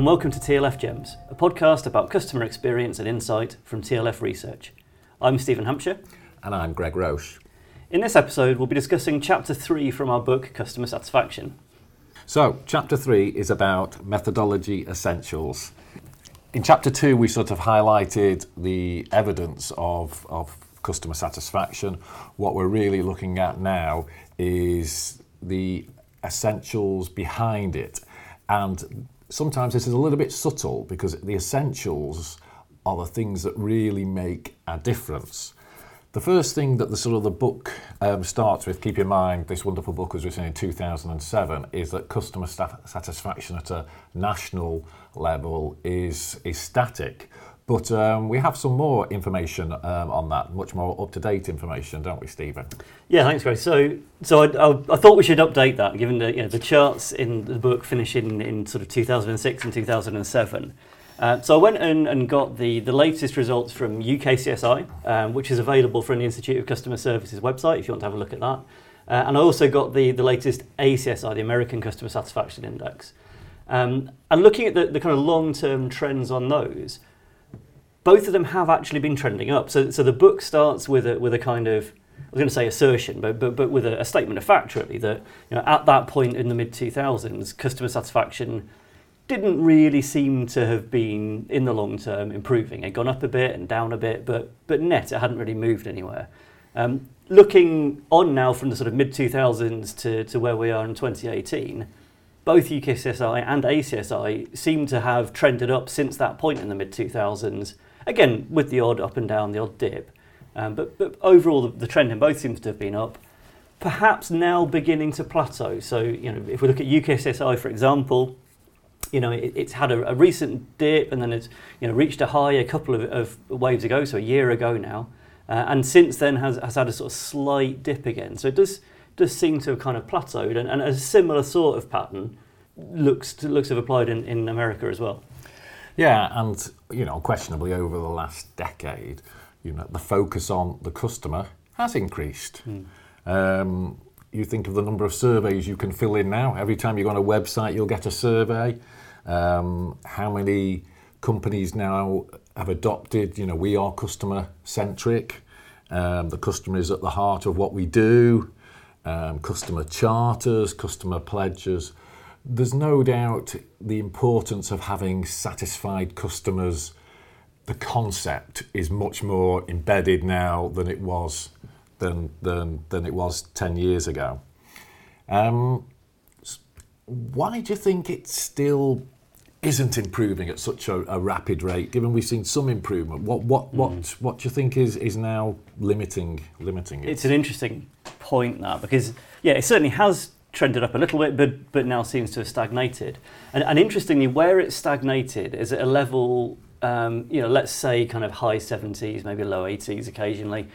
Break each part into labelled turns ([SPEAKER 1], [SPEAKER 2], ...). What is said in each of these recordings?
[SPEAKER 1] and welcome to TLF Gems, a podcast about customer experience and insight from TLF Research. I'm Stephen Hampshire.
[SPEAKER 2] And I'm Greg Roche.
[SPEAKER 1] In this episode, we'll be discussing Chapter 3 from our book, Customer Satisfaction.
[SPEAKER 2] So, Chapter 3 is about methodology essentials. In Chapter 2, we sort of highlighted the evidence of, of customer satisfaction. What we're really looking at now is the essentials behind it. And sometimes this is a little bit subtle because the essentials are the things that really make a difference. The first thing that the sort of the book um, starts with, keep in mind this wonderful book was written in 2007, is that customer satisfaction at a national level is is static. But um, we have some more information um, on that, much more up to date information, don't we, Stephen?
[SPEAKER 1] Yeah, thanks, Grace. So, so I, I, I, thought we should update that, given the you know the charts in the book finish in, in sort of 2006 and 2007. Uh, so I went and, and got the, the latest results from UKCSI, um, which is available from the Institute of Customer Services website if you want to have a look at that. Uh, and I also got the, the latest ACSI, the American Customer Satisfaction Index. Um, and looking at the, the kind of long term trends on those, both of them have actually been trending up. So, so the book starts with a, with a kind of, I was going to say assertion, but, but, but with a, a statement of fact, really, that you know, at that point in the mid 2000s, customer satisfaction didn't really seem to have been, in the long term, improving. It had gone up a bit and down a bit, but, but net, it hadn't really moved anywhere. Um, looking on now from the sort of mid 2000s to, to where we are in 2018, both UKCSI and ACSI seem to have trended up since that point in the mid 2000s Again, with the odd up and down, the odd dip. Um, but, but overall, the, the trend in both seems to have been up. Perhaps now beginning to plateau. So, you know, if we look at UKCSI, for example, you know, it, it's had a, a, recent dip and then it's, you know, reached a high a couple of, of waves ago, so a year ago now. Uh, and since then has, has had a sort of slight dip again. So it does, does seem to have kind of plateaued and, and a similar sort of pattern looks to, looks have applied in, in America as well.
[SPEAKER 2] Yeah, and you know, questionably over the last decade, you know, the focus on the customer has increased. Mm. Um, you think of the number of surveys you can fill in now. Every time you go on a website, you'll get a survey. Um, how many companies now have adopted, you know, we are customer centric. Um, the customer is at the heart of what we do. Um, customer charters, customer pledges. There's no doubt the importance of having satisfied customers. The concept is much more embedded now than it was than than, than it was ten years ago. Um, why do you think it still isn't improving at such a, a, rapid rate? Given we've seen some improvement, what what what mm. what do you think is is now limiting limiting it?
[SPEAKER 1] It's an interesting point that because yeah, it certainly has trended up a little bit, but but now seems to have stagnated. And, and interestingly, where it's stagnated is at a level, um, you know, let's say kind of high 70s, maybe low 80s occasionally.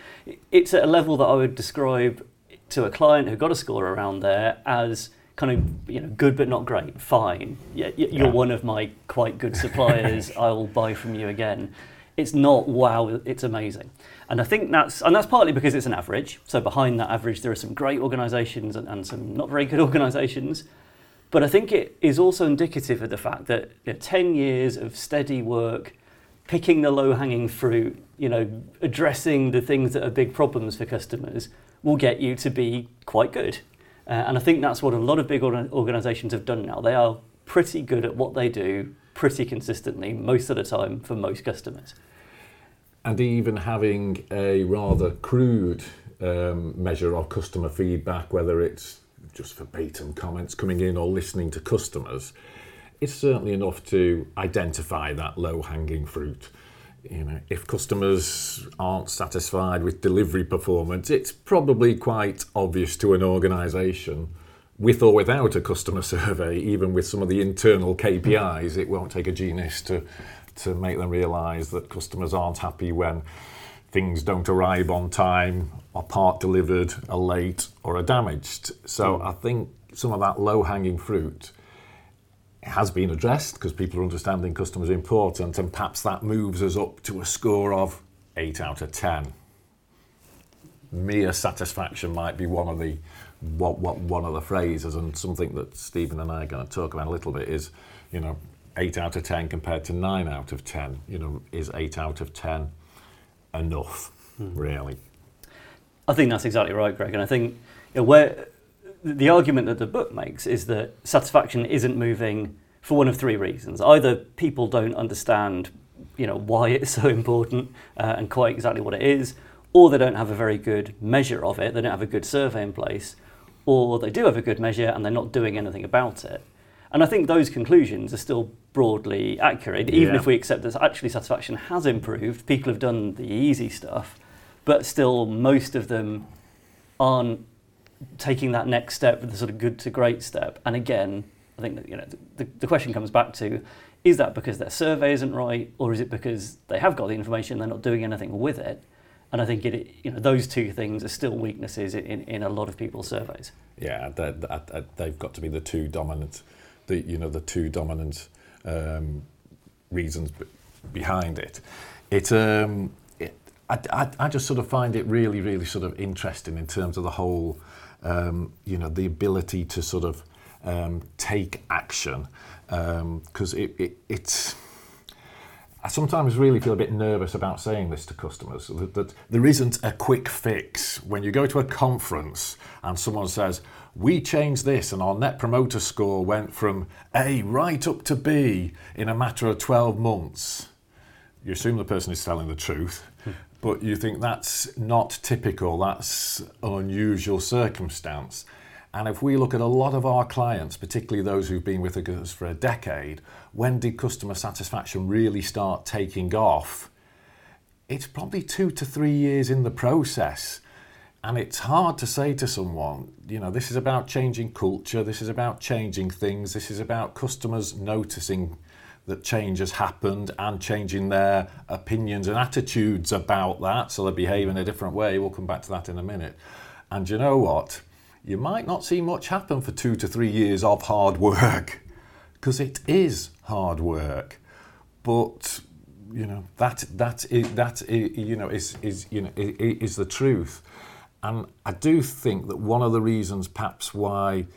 [SPEAKER 1] It's at a level that I would describe to a client who got a score around there as kind of you know good but not great fine yeah, you're yeah. one of my quite good suppliers i'll buy from you again it's not wow it's amazing and I think that's and that's partly because it's an average. So behind that average, there are some great organisations and, and some not very good organisations. But I think it is also indicative of the fact that you know, 10 years of steady work, picking the low hanging fruit, you know, addressing the things that are big problems for customers will get you to be quite good. Uh, and I think that's what a lot of big organisations have done now. They are pretty good at what they do pretty consistently most of the time for most customers
[SPEAKER 2] and even having a rather crude um, measure of customer feedback, whether it's just verbatim comments coming in or listening to customers, it's certainly enough to identify that low hanging fruit. You know, if customers aren't satisfied with delivery performance, it's probably quite obvious to an organisation, with or without a customer survey, even with some of the internal KPIs, it won't take a genius to to make them realise that customers aren't happy when things don't arrive on time, or part delivered, are late, or are damaged. So mm. I think some of that low hanging fruit has been addressed because people are understanding customers are important, and perhaps that moves us up to a score of 8 out of 10. Mere satisfaction might be one of the what, what one of the phrases, and something that Stephen and I are going to talk about a little bit is, you know, eight out of ten compared to nine out of ten. You know, is eight out of ten enough? Really?
[SPEAKER 1] I think that's exactly right, Greg. And I think you know, where the argument that the book makes is that satisfaction isn't moving for one of three reasons. Either people don't understand, you know, why it's so important uh, and quite exactly what it is, or they don't have a very good measure of it. They don't have a good survey in place, or they do have a good measure and they're not doing anything about it. And I think those conclusions are still broadly accurate, even
[SPEAKER 2] Yeah.
[SPEAKER 1] if we accept that actually satisfaction has improved. People have done the easy stuff, but still most of them aren't taking that next step, the sort of good to great step. And again, I think that you know the, the question comes back to: is that because their survey isn't right, or is it because they have got the information they're not doing anything with it? And I think it, you know, those two things are still weaknesses in, in a lot of people's surveys.
[SPEAKER 2] Yeah, they, they, they've got to be the two dominant, the you know the two dominant um, reasons behind it. It, um, it I, I, I just sort of find it really, really sort of interesting in terms of the whole, um, you know, the ability to sort of um, take action because it, it, it's. I sometimes really feel a bit nervous about saying this to customers that, that there isn't a quick fix. When you go to a conference and someone says, We changed this and our net promoter score went from A right up to B in a matter of 12 months, you assume the person is telling the truth, but you think that's not typical, that's an unusual circumstance. And if we look at a lot of our clients, particularly those who've been with us for a decade, when did customer satisfaction really start taking off? It's probably two to three years in the process. And it's hard to say to someone, you know, this is about changing culture, this is about changing things, this is about customers noticing that change has happened and changing their opinions and attitudes about that so they behave in a different way. We'll come back to that in a minute. And you know what? You might not see much happen for two to three years of hard work because it is hard work. But you know that that is, that is, you know is is you know is the truth. And I do think that one of the reasons, perhaps, why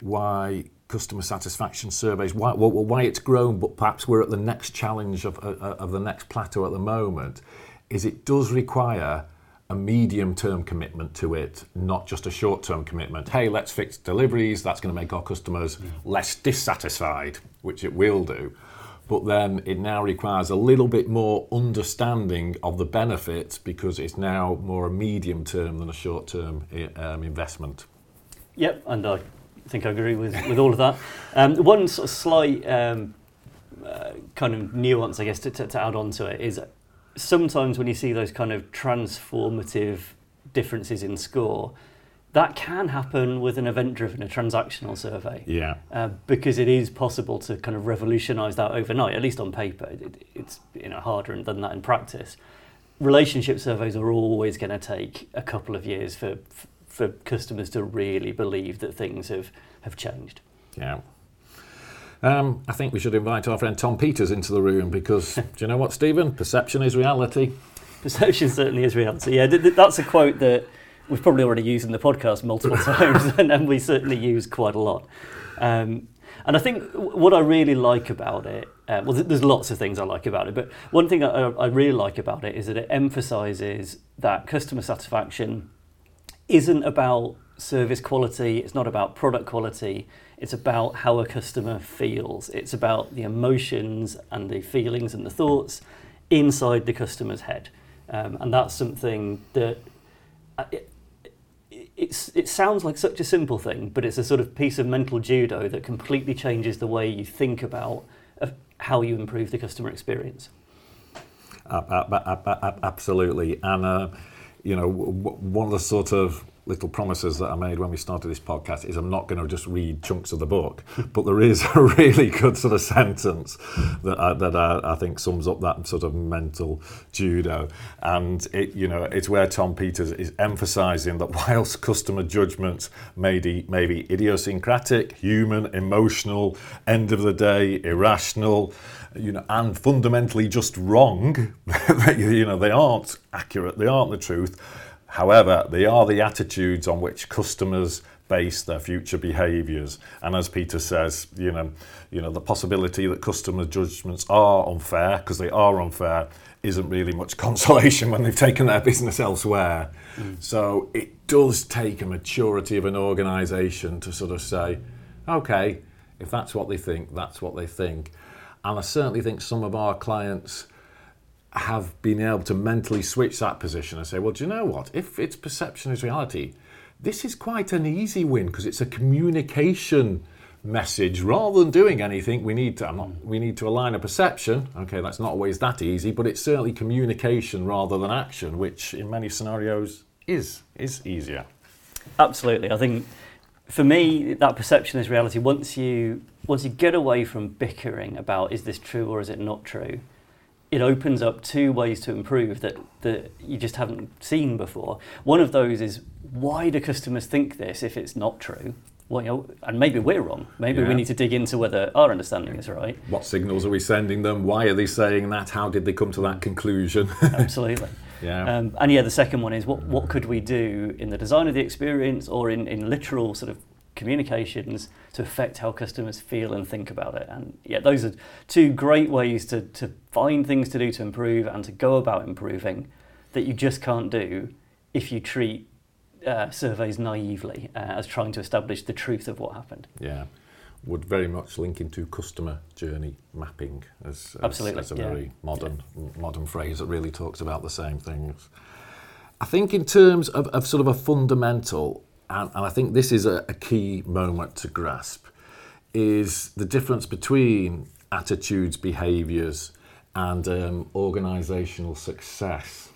[SPEAKER 2] why customer satisfaction surveys, why, why it's grown, but perhaps we're at the next challenge of, of of the next plateau at the moment, is it does require a medium-term commitment to it, not just a short-term commitment. Hey, let's fix deliveries. That's going to make our customers less dissatisfied, which it will do but then it now requires a little bit more understanding of the benefits because it's now more a medium term than a short term um, investment.
[SPEAKER 1] Yep, and I think I agree with, with all of that. Um, one sort of slight um, uh, kind of nuance, I guess, to, to, to add on to it is sometimes when you see those kind of transformative differences in score, that can happen with an event-driven, a transactional survey.
[SPEAKER 2] Yeah.
[SPEAKER 1] Uh, because it is possible to kind of revolutionise that overnight, at least on paper. It, it's you know harder than that in practice. Relationship surveys are always going to take a couple of years for for customers to really believe that things have have changed.
[SPEAKER 2] Yeah. Um, I think we should invite our friend Tom Peters into the room because do you know what, Stephen? Perception is reality.
[SPEAKER 1] Perception certainly is reality. Yeah, th- th- that's a quote that we've probably already used in the podcast multiple times, and, and we certainly use quite a lot. Um, and I think what I really like about it, uh, well, th- there's lots of things I like about it, but one thing I, I really like about it is that it emphasises that customer satisfaction isn't about service quality, it's not about product quality, it's about how a customer feels. It's about the emotions and the feelings and the thoughts inside the customer's head. Um, and that's something that uh, it, it sounds like such a simple thing, but it's a sort of piece of mental judo that completely changes the way you think about uh, how you improve the customer experience.
[SPEAKER 2] Ab- ab- ab- ab- Absolutely. And, uh, you know, one of the sort of little promises that I made when we started this podcast is I'm not going to just read chunks of the book, but there is a really good sort of sentence that I, that I, I think sums up that sort of mental judo. And it, you know, it's where Tom Peters is emphasising that whilst customer judgments may be, may be idiosyncratic, human, emotional, end of the day, irrational, you know, and fundamentally just wrong, you know, they aren't accurate, they aren't the truth. However, they are the attitudes on which customers base their future behaviours. And as Peter says, you know, you know, the possibility that customer judgments are unfair because they are unfair isn't really much consolation when they've taken their business elsewhere. Mm. So it does take a maturity of an organisation to sort of say, okay, if that's what they think, that's what they think. And I certainly think some of our clients have been able to mentally switch that position and say, well, do you know what? If it's perception is reality, this is quite an easy win because it's a communication message. Rather than doing anything we need to not, we need to align a perception. Okay that's not always that easy but it's certainly communication rather than action which in many scenarios is is easier.
[SPEAKER 1] Absolutely. I think for me that perception is reality. Once you once you get away from bickering about is this true or is it not true it opens up two ways to improve that, that you just haven't seen before. One of those is why do customers think this if it's not true? Well, you know, and maybe we're wrong. Maybe yeah. we need to dig into whether our understanding is right.
[SPEAKER 2] What signals are we sending them? Why are they saying that? How did they come to that conclusion?
[SPEAKER 1] Absolutely. Yeah. Um, and yeah, the second one is what, what could we do in the design of the experience or in, in literal sort of communications to affect how customers feel and think about it. And yeah, those are two great ways to, to find things to do to improve and to go about improving that you just can't do if you treat uh, surveys naively uh, as trying to establish the truth of what happened.
[SPEAKER 2] Yeah, would very much link into customer journey mapping as, as,
[SPEAKER 1] Absolutely,
[SPEAKER 2] as a
[SPEAKER 1] yeah.
[SPEAKER 2] very modern yeah. modern phrase that really talks about the same things. I think in terms of, of sort of a fundamental and, and I think this is a, a key moment to grasp, is the difference between attitudes, behaviours, and um, organisational success.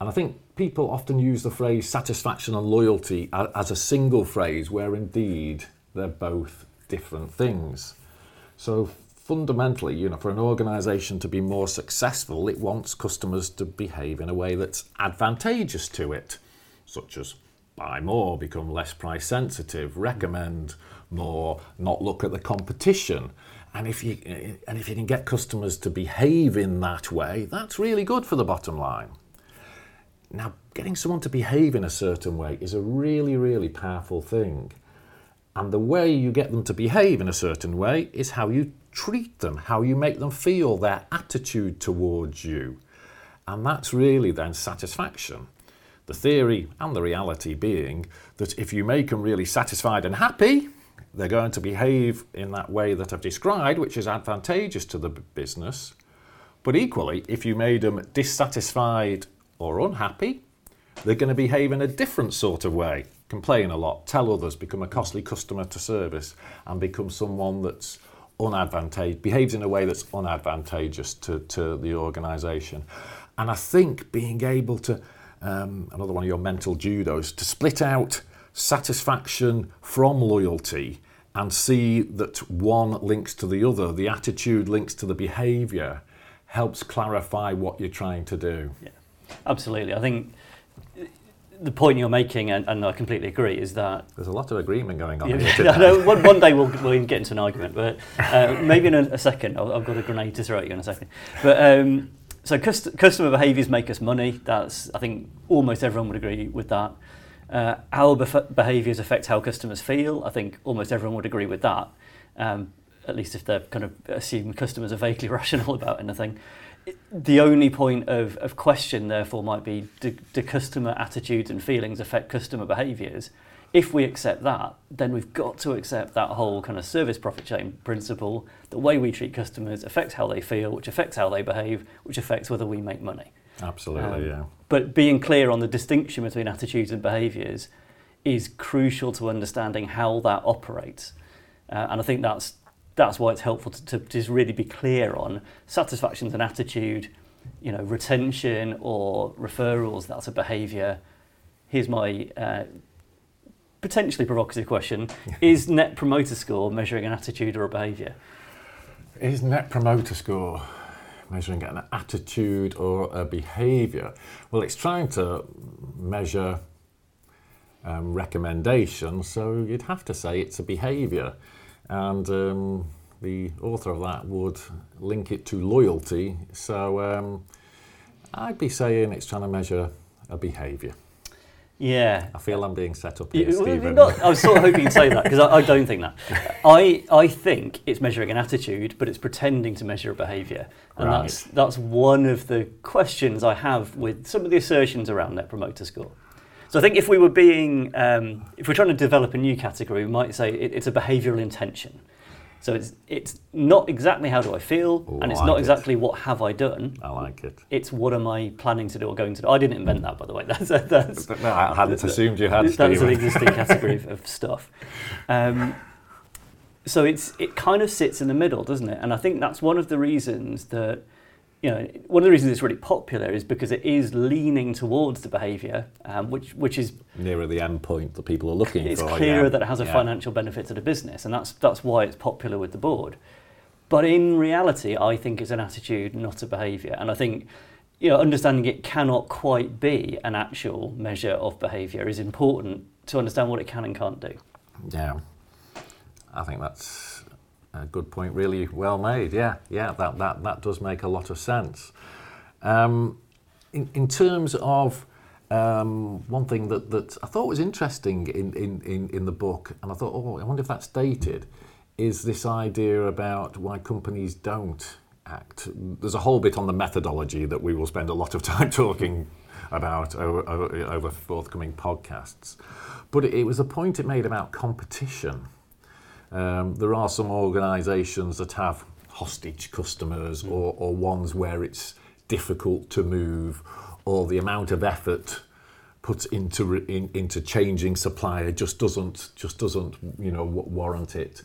[SPEAKER 2] And I think people often use the phrase satisfaction and loyalty as a single phrase, where indeed they're both different things. So fundamentally, you know, for an organisation to be more successful, it wants customers to behave in a way that's advantageous to it, such as buy more, become less price sensitive, recommend more, not look at the competition. And if you and if you can get customers to behave in that way, that's really good for the bottom line. Now, getting someone to behave in a certain way is a really, really powerful thing. And the way you get them to behave in a certain way is how you treat them, how you make them feel, their attitude towards you. And that's really then satisfaction. The theory and the reality being that if you make them really satisfied and happy, they're going to behave in that way that I've described, which is advantageous to the business. But equally, if you made them dissatisfied or unhappy, they're going to behave in a different sort of way, complain a lot, tell others, become a costly customer to service, and become someone that's unadvantageous, behaves in a way that's unadvantageous to, to the organisation. And I think being able to um, another one of your mental judos, to split out satisfaction from loyalty and see that one links to the other, the attitude links to the behaviour, helps clarify what you're trying to do.
[SPEAKER 1] Yeah, absolutely. I think the point you're making, and, and, I completely agree, is that
[SPEAKER 2] there's a lot of agreement going on.
[SPEAKER 1] Yeah, here know, one, one, day we'll, we'll get into an argument, but uh, maybe in a, a second. i have got a grenade to throw at you in a second. But um, so cust- customer behaviours make us money. That's I think almost everyone would agree with that. Uh, bef- behaviours affect how customers feel. I think almost everyone would agree with that. Um, at least if they're kind of assume customers are vaguely rational about anything. The only point of, of question, therefore, might be do, do customer attitudes and feelings affect customer behaviours? If we accept that, then we've got to accept that whole kind of service profit chain principle. The way we treat customers affects how they feel, which affects how they behave, which affects whether we make money.
[SPEAKER 2] Absolutely, um, yeah.
[SPEAKER 1] But being clear on the distinction between attitudes and behaviours is crucial to understanding how that operates. Uh, and I think that's that's why it's helpful to, to, just really be clear on satisfaction's an attitude, you know, retention or referrals, that's a behaviour. Here's my uh, potentially provocative question is net promoter score measuring an attitude or a behaviour?
[SPEAKER 2] Is net promoter score measuring an attitude or a behaviour? Well, it's trying to measure um, recommendation, so you'd have to say it's a behaviour. And um, the author of that would link it to loyalty. So um, I'd be saying it's trying to measure a behaviour.
[SPEAKER 1] Yeah.
[SPEAKER 2] I feel I'm being set up here,
[SPEAKER 1] You-
[SPEAKER 2] Stephen.
[SPEAKER 1] not- I was sort of hoping you'd say that because I, I don't think that. I, I think it's measuring an attitude, but it's pretending to measure a behaviour, and
[SPEAKER 2] Right.
[SPEAKER 1] that's that's one of the questions I have with some of the assertions around Net Promoter Score. So I think if we were being, um, if we're trying to develop a new category, we might say it, it's a behavioural intention. So it's it's not exactly how do I feel,
[SPEAKER 2] Ooh,
[SPEAKER 1] and it's
[SPEAKER 2] I
[SPEAKER 1] not
[SPEAKER 2] like it.
[SPEAKER 1] exactly what have I done.
[SPEAKER 2] I like it.
[SPEAKER 1] It's what am I planning to do or going to do. I didn't invent that, by the way. That's that's
[SPEAKER 2] no, I hadn't assumed you had,
[SPEAKER 1] that's an existing category of, of stuff. Um, so it's it kind of sits in the middle, doesn't it? And I think that's one of the reasons that you know one of the reasons it's really popular is because it is leaning towards the behaviour, um, which which is
[SPEAKER 2] Nearer the end point that people are looking for.
[SPEAKER 1] it's clearer
[SPEAKER 2] yeah.
[SPEAKER 1] that it has a
[SPEAKER 2] Yeah.
[SPEAKER 1] financial benefit to the business, and that's that's why it's popular with the board. But in reality, I think it's an attitude, not a behaviour, and I think you know understanding it cannot quite be an actual measure of behaviour is important to understand what it can and can't do.
[SPEAKER 2] Yeah, I think that's a good point. Really well made. Yeah, yeah, that that, that does make a lot of sense. Um, in in terms of um, one thing that, that I thought was interesting in, in, in, in the book, and I thought, oh, I wonder if that's dated, is this idea about why companies don't act. There's a whole bit on the methodology that we will spend a lot of time talking about over, over, over forthcoming podcasts. But it, it was a point it made about competition. Um, there are some organisations that have hostage customers or, or ones where it's difficult to move or the amount of effort put into re- in, into changing supplier just doesn't just doesn't you know wa- warrant it.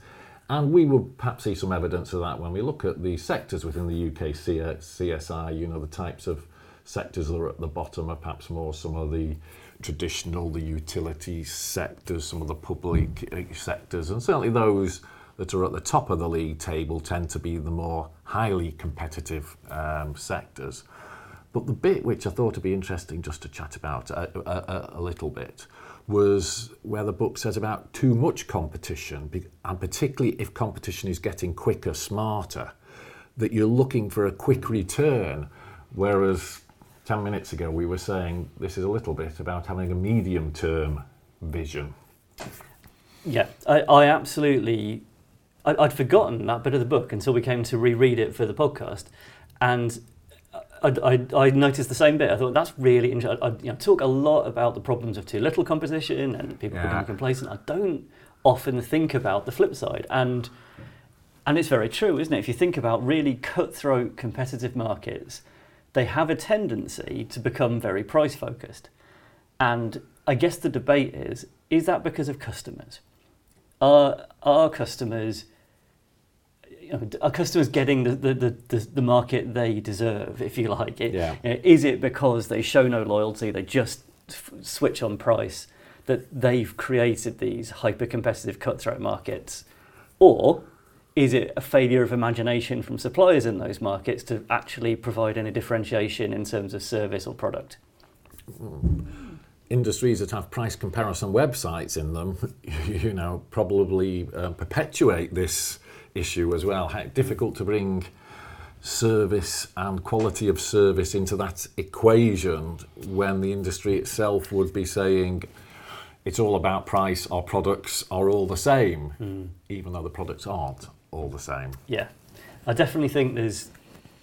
[SPEAKER 2] And we will perhaps see some evidence of that when we look at the sectors within the UK CSI, you know, the types of sectors that are at the bottom are perhaps more some of the traditional, the utility sectors, some of the public uh, sectors, and certainly those that are at the top of the league table tend to be the more highly competitive um, sectors. But the bit which I thought would be interesting just to chat about a, a- a little bit was where the book says about too much competition, and particularly if competition is getting quicker, smarter, that you're looking for a quick return, whereas 10 minutes ago we were saying this is a little bit about having a medium term vision.
[SPEAKER 1] Yeah, I, I absolutely. I, I'd forgotten that bit of the book until we came to reread it for the podcast, and I, I, I noticed the same bit. I thought that's really interesting. I, I you know, talk a lot about the problems of too little competition and people
[SPEAKER 2] Yeah.
[SPEAKER 1] becoming complacent. I don't often think about the flip side, and and it's very true, isn't it? If you think about really cutthroat competitive markets, they have a tendency to become very price focused. And I guess the debate is is that because of customers? Are, are customers you know, are customers getting the, the, the, the, market they deserve, if you like? It,
[SPEAKER 2] Yeah.
[SPEAKER 1] you know, is it because they show no loyalty, they just f- switch on price, that they've created these hyper competitive cutthroat markets? Or is it a failure of imagination from suppliers in those markets to actually provide any differentiation in terms of service or product?
[SPEAKER 2] Industries that have price comparison websites in them, you know, probably uh, perpetuate this issue as well. How difficult to bring service and quality of service into that equation when the industry itself would be saying it's all about price, our products are all the same, even though the products aren't all the same.
[SPEAKER 1] Yeah, I definitely think there's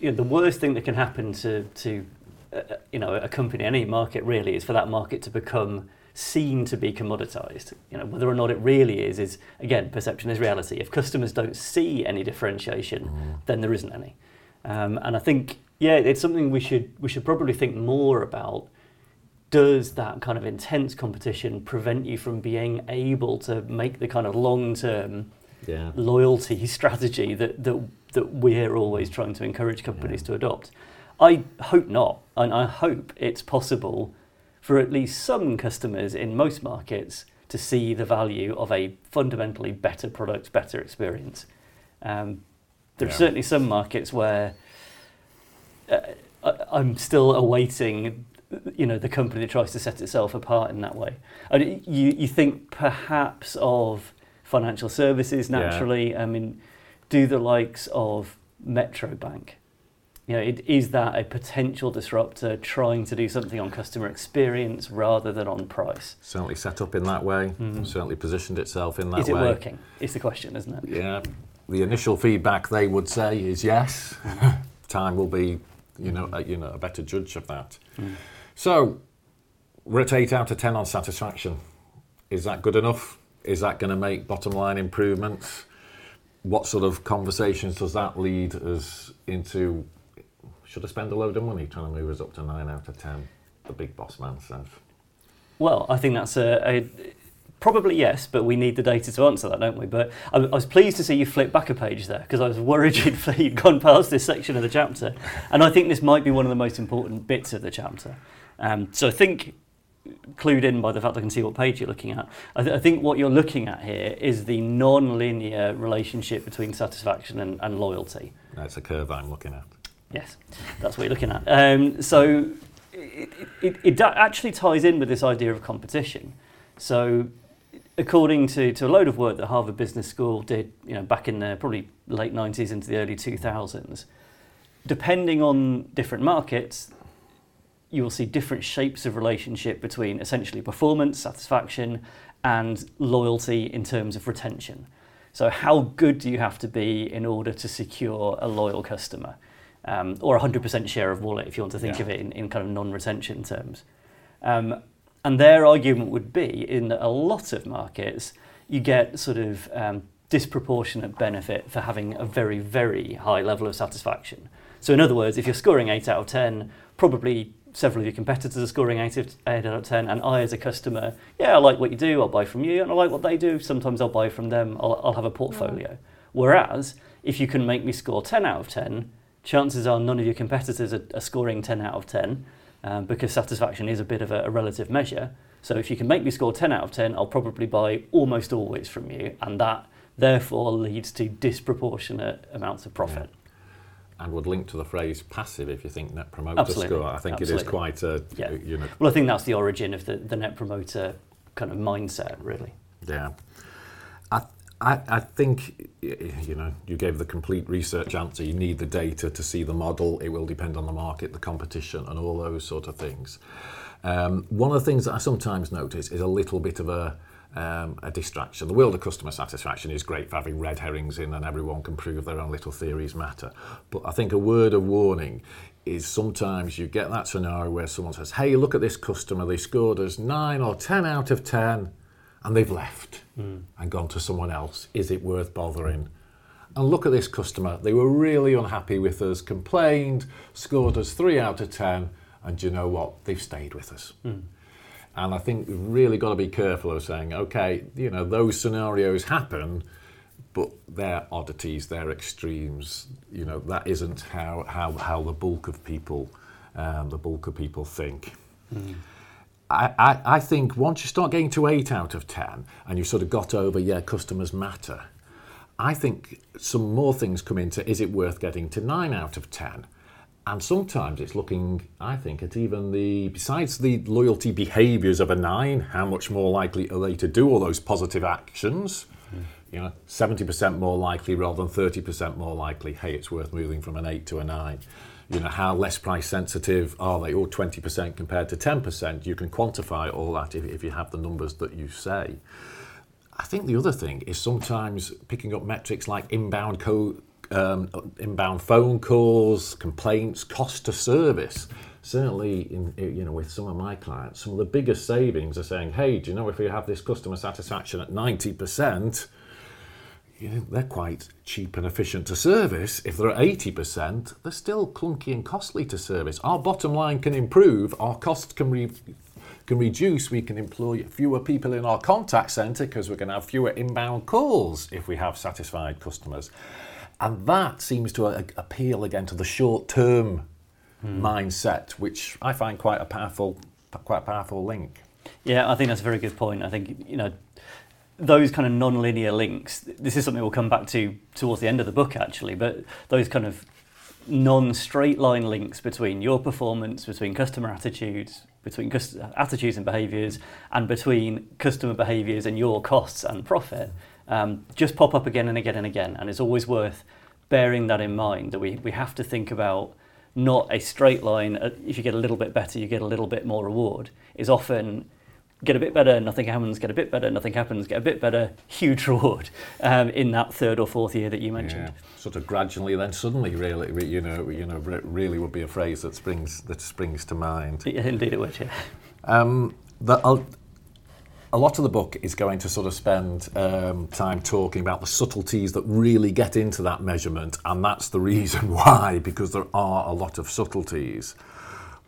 [SPEAKER 1] you know, the worst thing that can happen to to uh, you know a company, any market really, is for that market to become seen to be commoditized. You know whether or not it really is is again perception is reality. If customers don't see any differentiation, then there isn't any. Um, and I think yeah, it's something we should we should probably think more about. Does that kind of intense competition prevent you from being able to make the kind of long term
[SPEAKER 2] Yeah.
[SPEAKER 1] loyalty strategy that, that that we're always trying to encourage companies to adopt. I hope not, and I hope it's possible for at least some customers in most markets to see the value of a fundamentally better product, better experience. Um, there are certainly some markets where uh, I- I'm still awaiting, you know, the company that tries to set itself apart in that way. And you you think perhaps of financial services
[SPEAKER 2] Yeah.
[SPEAKER 1] naturally. I mean, do the likes of Metro Bank You know, it, is that a potential disruptor trying to do something on customer experience rather than on price?
[SPEAKER 2] Certainly set up in that way. Mm. Certainly positioned itself in that way.
[SPEAKER 1] Is it way. working? It's the question, isn't it?
[SPEAKER 2] Yeah. The initial feedback they would say is yes. Time will be, you know, a, you know, a better judge of that. Mm. So, we're at eight out of ten on satisfaction. Is that good enough? Is that going to make bottom line improvements? What sort of conversations does that lead us into? Should I spend a load of money trying to move us up to nine out of ten? The big boss man says.
[SPEAKER 1] Well, I think that's a, a Probably yes, but we need the data to answer that, don't we? But I, I was pleased to see you flip back a page there because I was worried you'd, you'd gone past this section of the chapter. And I think this might be one of the most important bits of the chapter. Um, so I think clued in by the fact I can see what page you're looking at. I, th- I think what you're looking at here is the non-linear relationship between satisfaction and, and loyalty.
[SPEAKER 2] That's a curve I'm looking at.
[SPEAKER 1] Yes, that's what you're looking at. Um, so it, it, it actually ties in with this idea of competition. So according to, to a load of work that Harvard Business School did, you know, back in the probably late 90s into the early 2000s, depending on different markets, you will see different shapes of relationship between essentially performance, satisfaction, and loyalty in terms of retention. So, how good do you have to be in order to secure a loyal customer? Um, or 100% share of wallet, if you want to think yeah. of it in, in kind of non retention terms. Um, and their argument would be in a lot of markets, you get sort of um, disproportionate benefit for having a very, very high level of satisfaction. So, in other words, if you're scoring 8 out of 10, probably several of your competitors are scoring 8, out of 10, and I, as a customer, yeah, I like what you do, I'll buy from you, and I like what they do, sometimes I'll buy from them, I'll, I'll have a portfolio. Yeah. Whereas, if you can make me score 10 out of 10, chances are none of your competitors are, are scoring 10 out of 10, um, because satisfaction is a bit of a, a relative measure. So, if you can make me score 10 out of 10, I'll probably buy almost always from you, and that therefore leads to disproportionate amounts of profit. Yeah
[SPEAKER 2] and would link to the phrase passive if you think net promoter Absolutely. score. I think Absolutely. it is quite a yeah. you know.
[SPEAKER 1] Well, I think that's the origin of the, the net promoter kind of mindset, really.
[SPEAKER 2] Yeah. I, I, I think you know you gave the complete research answer. You need the data to see the model. It will depend on the market, the competition, and all those sort of things. Um, one of the things that I sometimes notice is a little bit of a um, a distraction. The world of customer satisfaction is great for having red herrings in and everyone can prove their own little theories matter. But I think a word of warning is sometimes you get that scenario where someone says, hey, look at this customer, they scored us 9 or 10 out of 10 and they've left mm. and gone to someone else. Is it worth bothering? And look at this customer, they were really unhappy with us, complained, scored us 3 out of 10, and you know what? They've stayed with us. Mm. And I think we've really got to be careful of saying, okay, you know, those scenarios happen, but they're oddities, they're extremes. You know, that isn't how, how, how the bulk of people, um, the bulk of people think. Mm. I, I, I think once you start getting to 8 out of 10 and you've sort of got over, yeah, customers matter, I think some more things come into is it worth getting to 9 out of 10? And sometimes it's looking, I think, at even the, besides the loyalty behaviours of a nine, how much more likely are they to do all those positive actions? Mm. You know, 70% more likely rather than 30% more likely, hey, it's worth moving from an eight to a nine. You know, how less price sensitive are they? Or 20% compared to 10%. You can quantify all that if, if you have the numbers that you say. I think the other thing is sometimes picking up metrics like inbound co- um, inbound phone calls, complaints, cost to service. Certainly, in, you know, with some of my clients, some of the biggest savings are saying, "Hey, do you know if we have this customer satisfaction at ninety percent?" You know, they're quite cheap and efficient to service. If they're at 80%, they're still clunky and costly to service. Our bottom line can improve, our costs can, re- can reduce, we can employ fewer people in our contact centre because we're going to have fewer inbound calls if we have satisfied customers. And that seems to uh, appeal again to the short term mindset, which I find quite a powerful, quite a powerful link.
[SPEAKER 1] Yeah, I think that's a very good point. I think, you know, those kind of non-linear links, this is something we'll come back to towards the end of the book actually, but those kind of non-straight line links between your performance, between customer attitudes, between attitudes and behaviours, and between customer behaviours and your costs and profit um, just pop up again and again and again. And it's always worth bearing that in mind that we, we have to think about not a straight line. uh, If you get a little bit better, you get a little bit more reward. Is often get a bit better, nothing happens. Get a bit better, nothing happens. Get a bit better, huge reward um, in that third or fourth year that you mentioned.
[SPEAKER 2] Yeah. Sort of gradually, then suddenly, really, you know, you know, really would be a phrase that springs that springs to mind.
[SPEAKER 1] Yeah, indeed, it would. Yeah.
[SPEAKER 2] Um, the, I'll, a lot of the book is going to sort of spend um, time talking about the subtleties that really get into that measurement, and that's the reason why, because there are a lot of subtleties.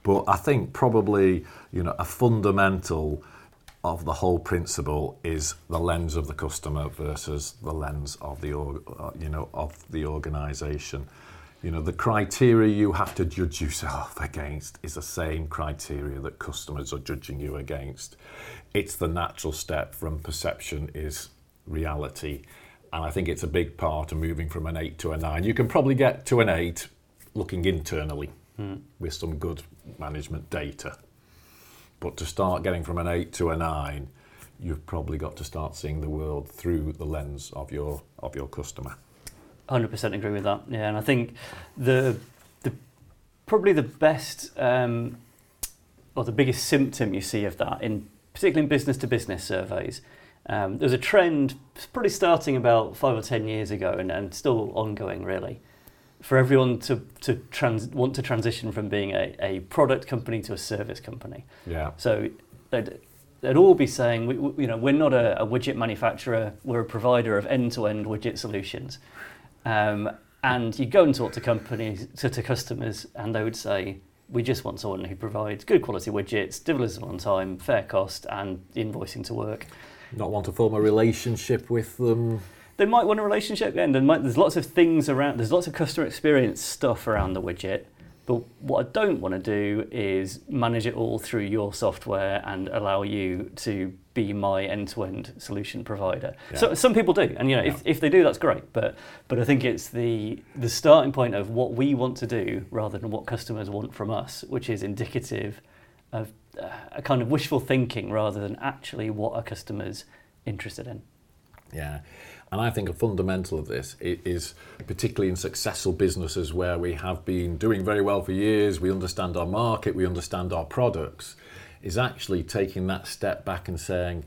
[SPEAKER 2] But I think probably, you know, a fundamental of the whole principle is the lens of the customer versus the lens of the, uh, you know, of the organisation. You know, the criteria you have to judge yourself against is the same criteria that customers are judging you against. It's the natural step from perception is reality. And I think it's a big part of moving from an eight to a nine. You can probably get to an eight looking internally with some good management data. But to start getting from an eight to a nine, you've probably got to start seeing the world through the lens of your of your customer.
[SPEAKER 1] Hundred percent agree with that. Yeah, and I think the the probably the best um, or the biggest symptom you see of that in particularly in business to business surveys. Um, there's a trend probably starting about five or ten years ago and, and still ongoing really for everyone to, to trans, want to transition from being a, a product company to a service company.
[SPEAKER 2] Yeah.
[SPEAKER 1] So they'd, they'd all be saying, we, we- you know, we're not a, a widget manufacturer, we're a provider of end-to-end widget solutions. Um, and you go and talk to companies, to, to customers, and they would say, we just want someone who provides good quality widgets, delivers them on time, fair cost, and invoicing to work.
[SPEAKER 2] Not want to form a relationship with them.
[SPEAKER 1] They might want a relationship, and might, there's lots of things around. There's lots of customer experience stuff around the widget. But what I don't want to do is manage it all through your software and allow you to be my end-to-end solution provider. So some people do, and you know, if, if they do, that's great. But but I think it's the the starting point of what we want to do rather than what customers want from us, which is indicative of uh, a kind of wishful thinking rather than actually what our customers interested in.
[SPEAKER 2] Yeah. And I think a fundamental of this is particularly in successful businesses where we have been doing very well for years, we understand our market, we understand our products, is actually taking that step back and saying,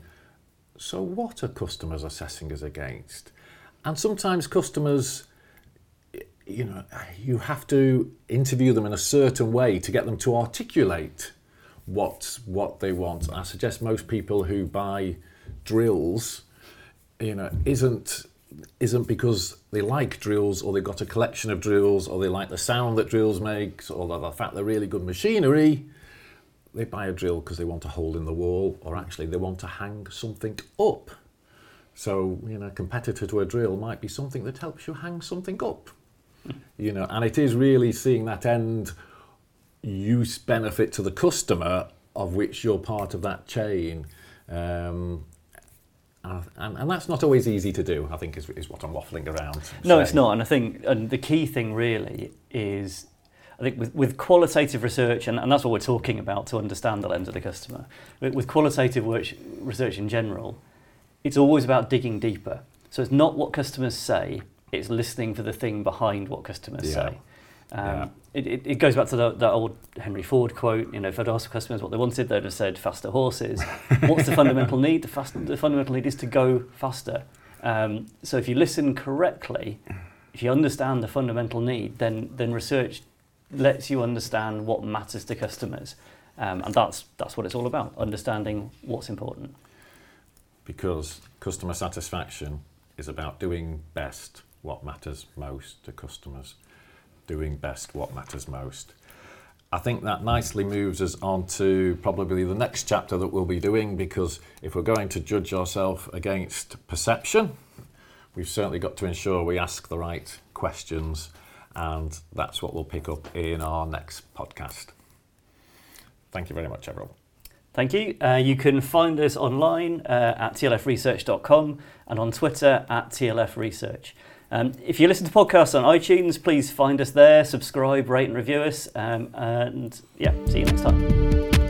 [SPEAKER 2] so what are customers assessing us against? And sometimes customers, you know, you have to interview them in a certain way to get them to articulate what what they want. I suggest most people who buy drills, you know, isn't isn't because they like drills or they've got a collection of drills or they like the sound that drills makes or the fact they're really good machinery. They buy a drill because they want a hole in the wall or actually they want to hang something up. So, you know, a competitor to a drill might be something that helps you hang something up. You know, and it is really seeing that end use benefit to the customer of which you're part of that chain. Um, and, and, and that's not always easy to do, I think, is, is what I'm waffling around.
[SPEAKER 1] No, it's not. And I think and the key thing really is, I think with, with qualitative research, and, and that's what we're talking about to understand the lens of the customer. With, with qualitative work, research in general, it's always about digging deeper. So it's not what customers say; it's listening for the thing behind what customers
[SPEAKER 2] Yeah.
[SPEAKER 1] say. Um,
[SPEAKER 2] Yeah.
[SPEAKER 1] it, it, it goes back to the, that old Henry Ford quote. You know, if I'd asked customers what they wanted, they'd have said faster horses. What's the fundamental need? The, fast, the fundamental need is to go faster. Um, so if you listen correctly, if you understand the fundamental need, then then research lets you understand what matters to customers, um, and that's that's what it's all about: understanding what's important.
[SPEAKER 2] Because customer satisfaction is about doing best what matters most to customers, doing best what matters most. I think that nicely moves us on to probably the next chapter that we'll be doing because if we're going to judge ourselves against perception, we've certainly got to ensure we ask the right questions, and that's what we'll pick up in our next podcast. Thank you very much, everyone.
[SPEAKER 1] Thank you. Uh, you can find us online uh, at tlfresearch.com and on Twitter at tlfresearch. Um, if you listen to podcasts on iTunes, please find us there, subscribe, rate, and review us. Um, and yeah, see you next time.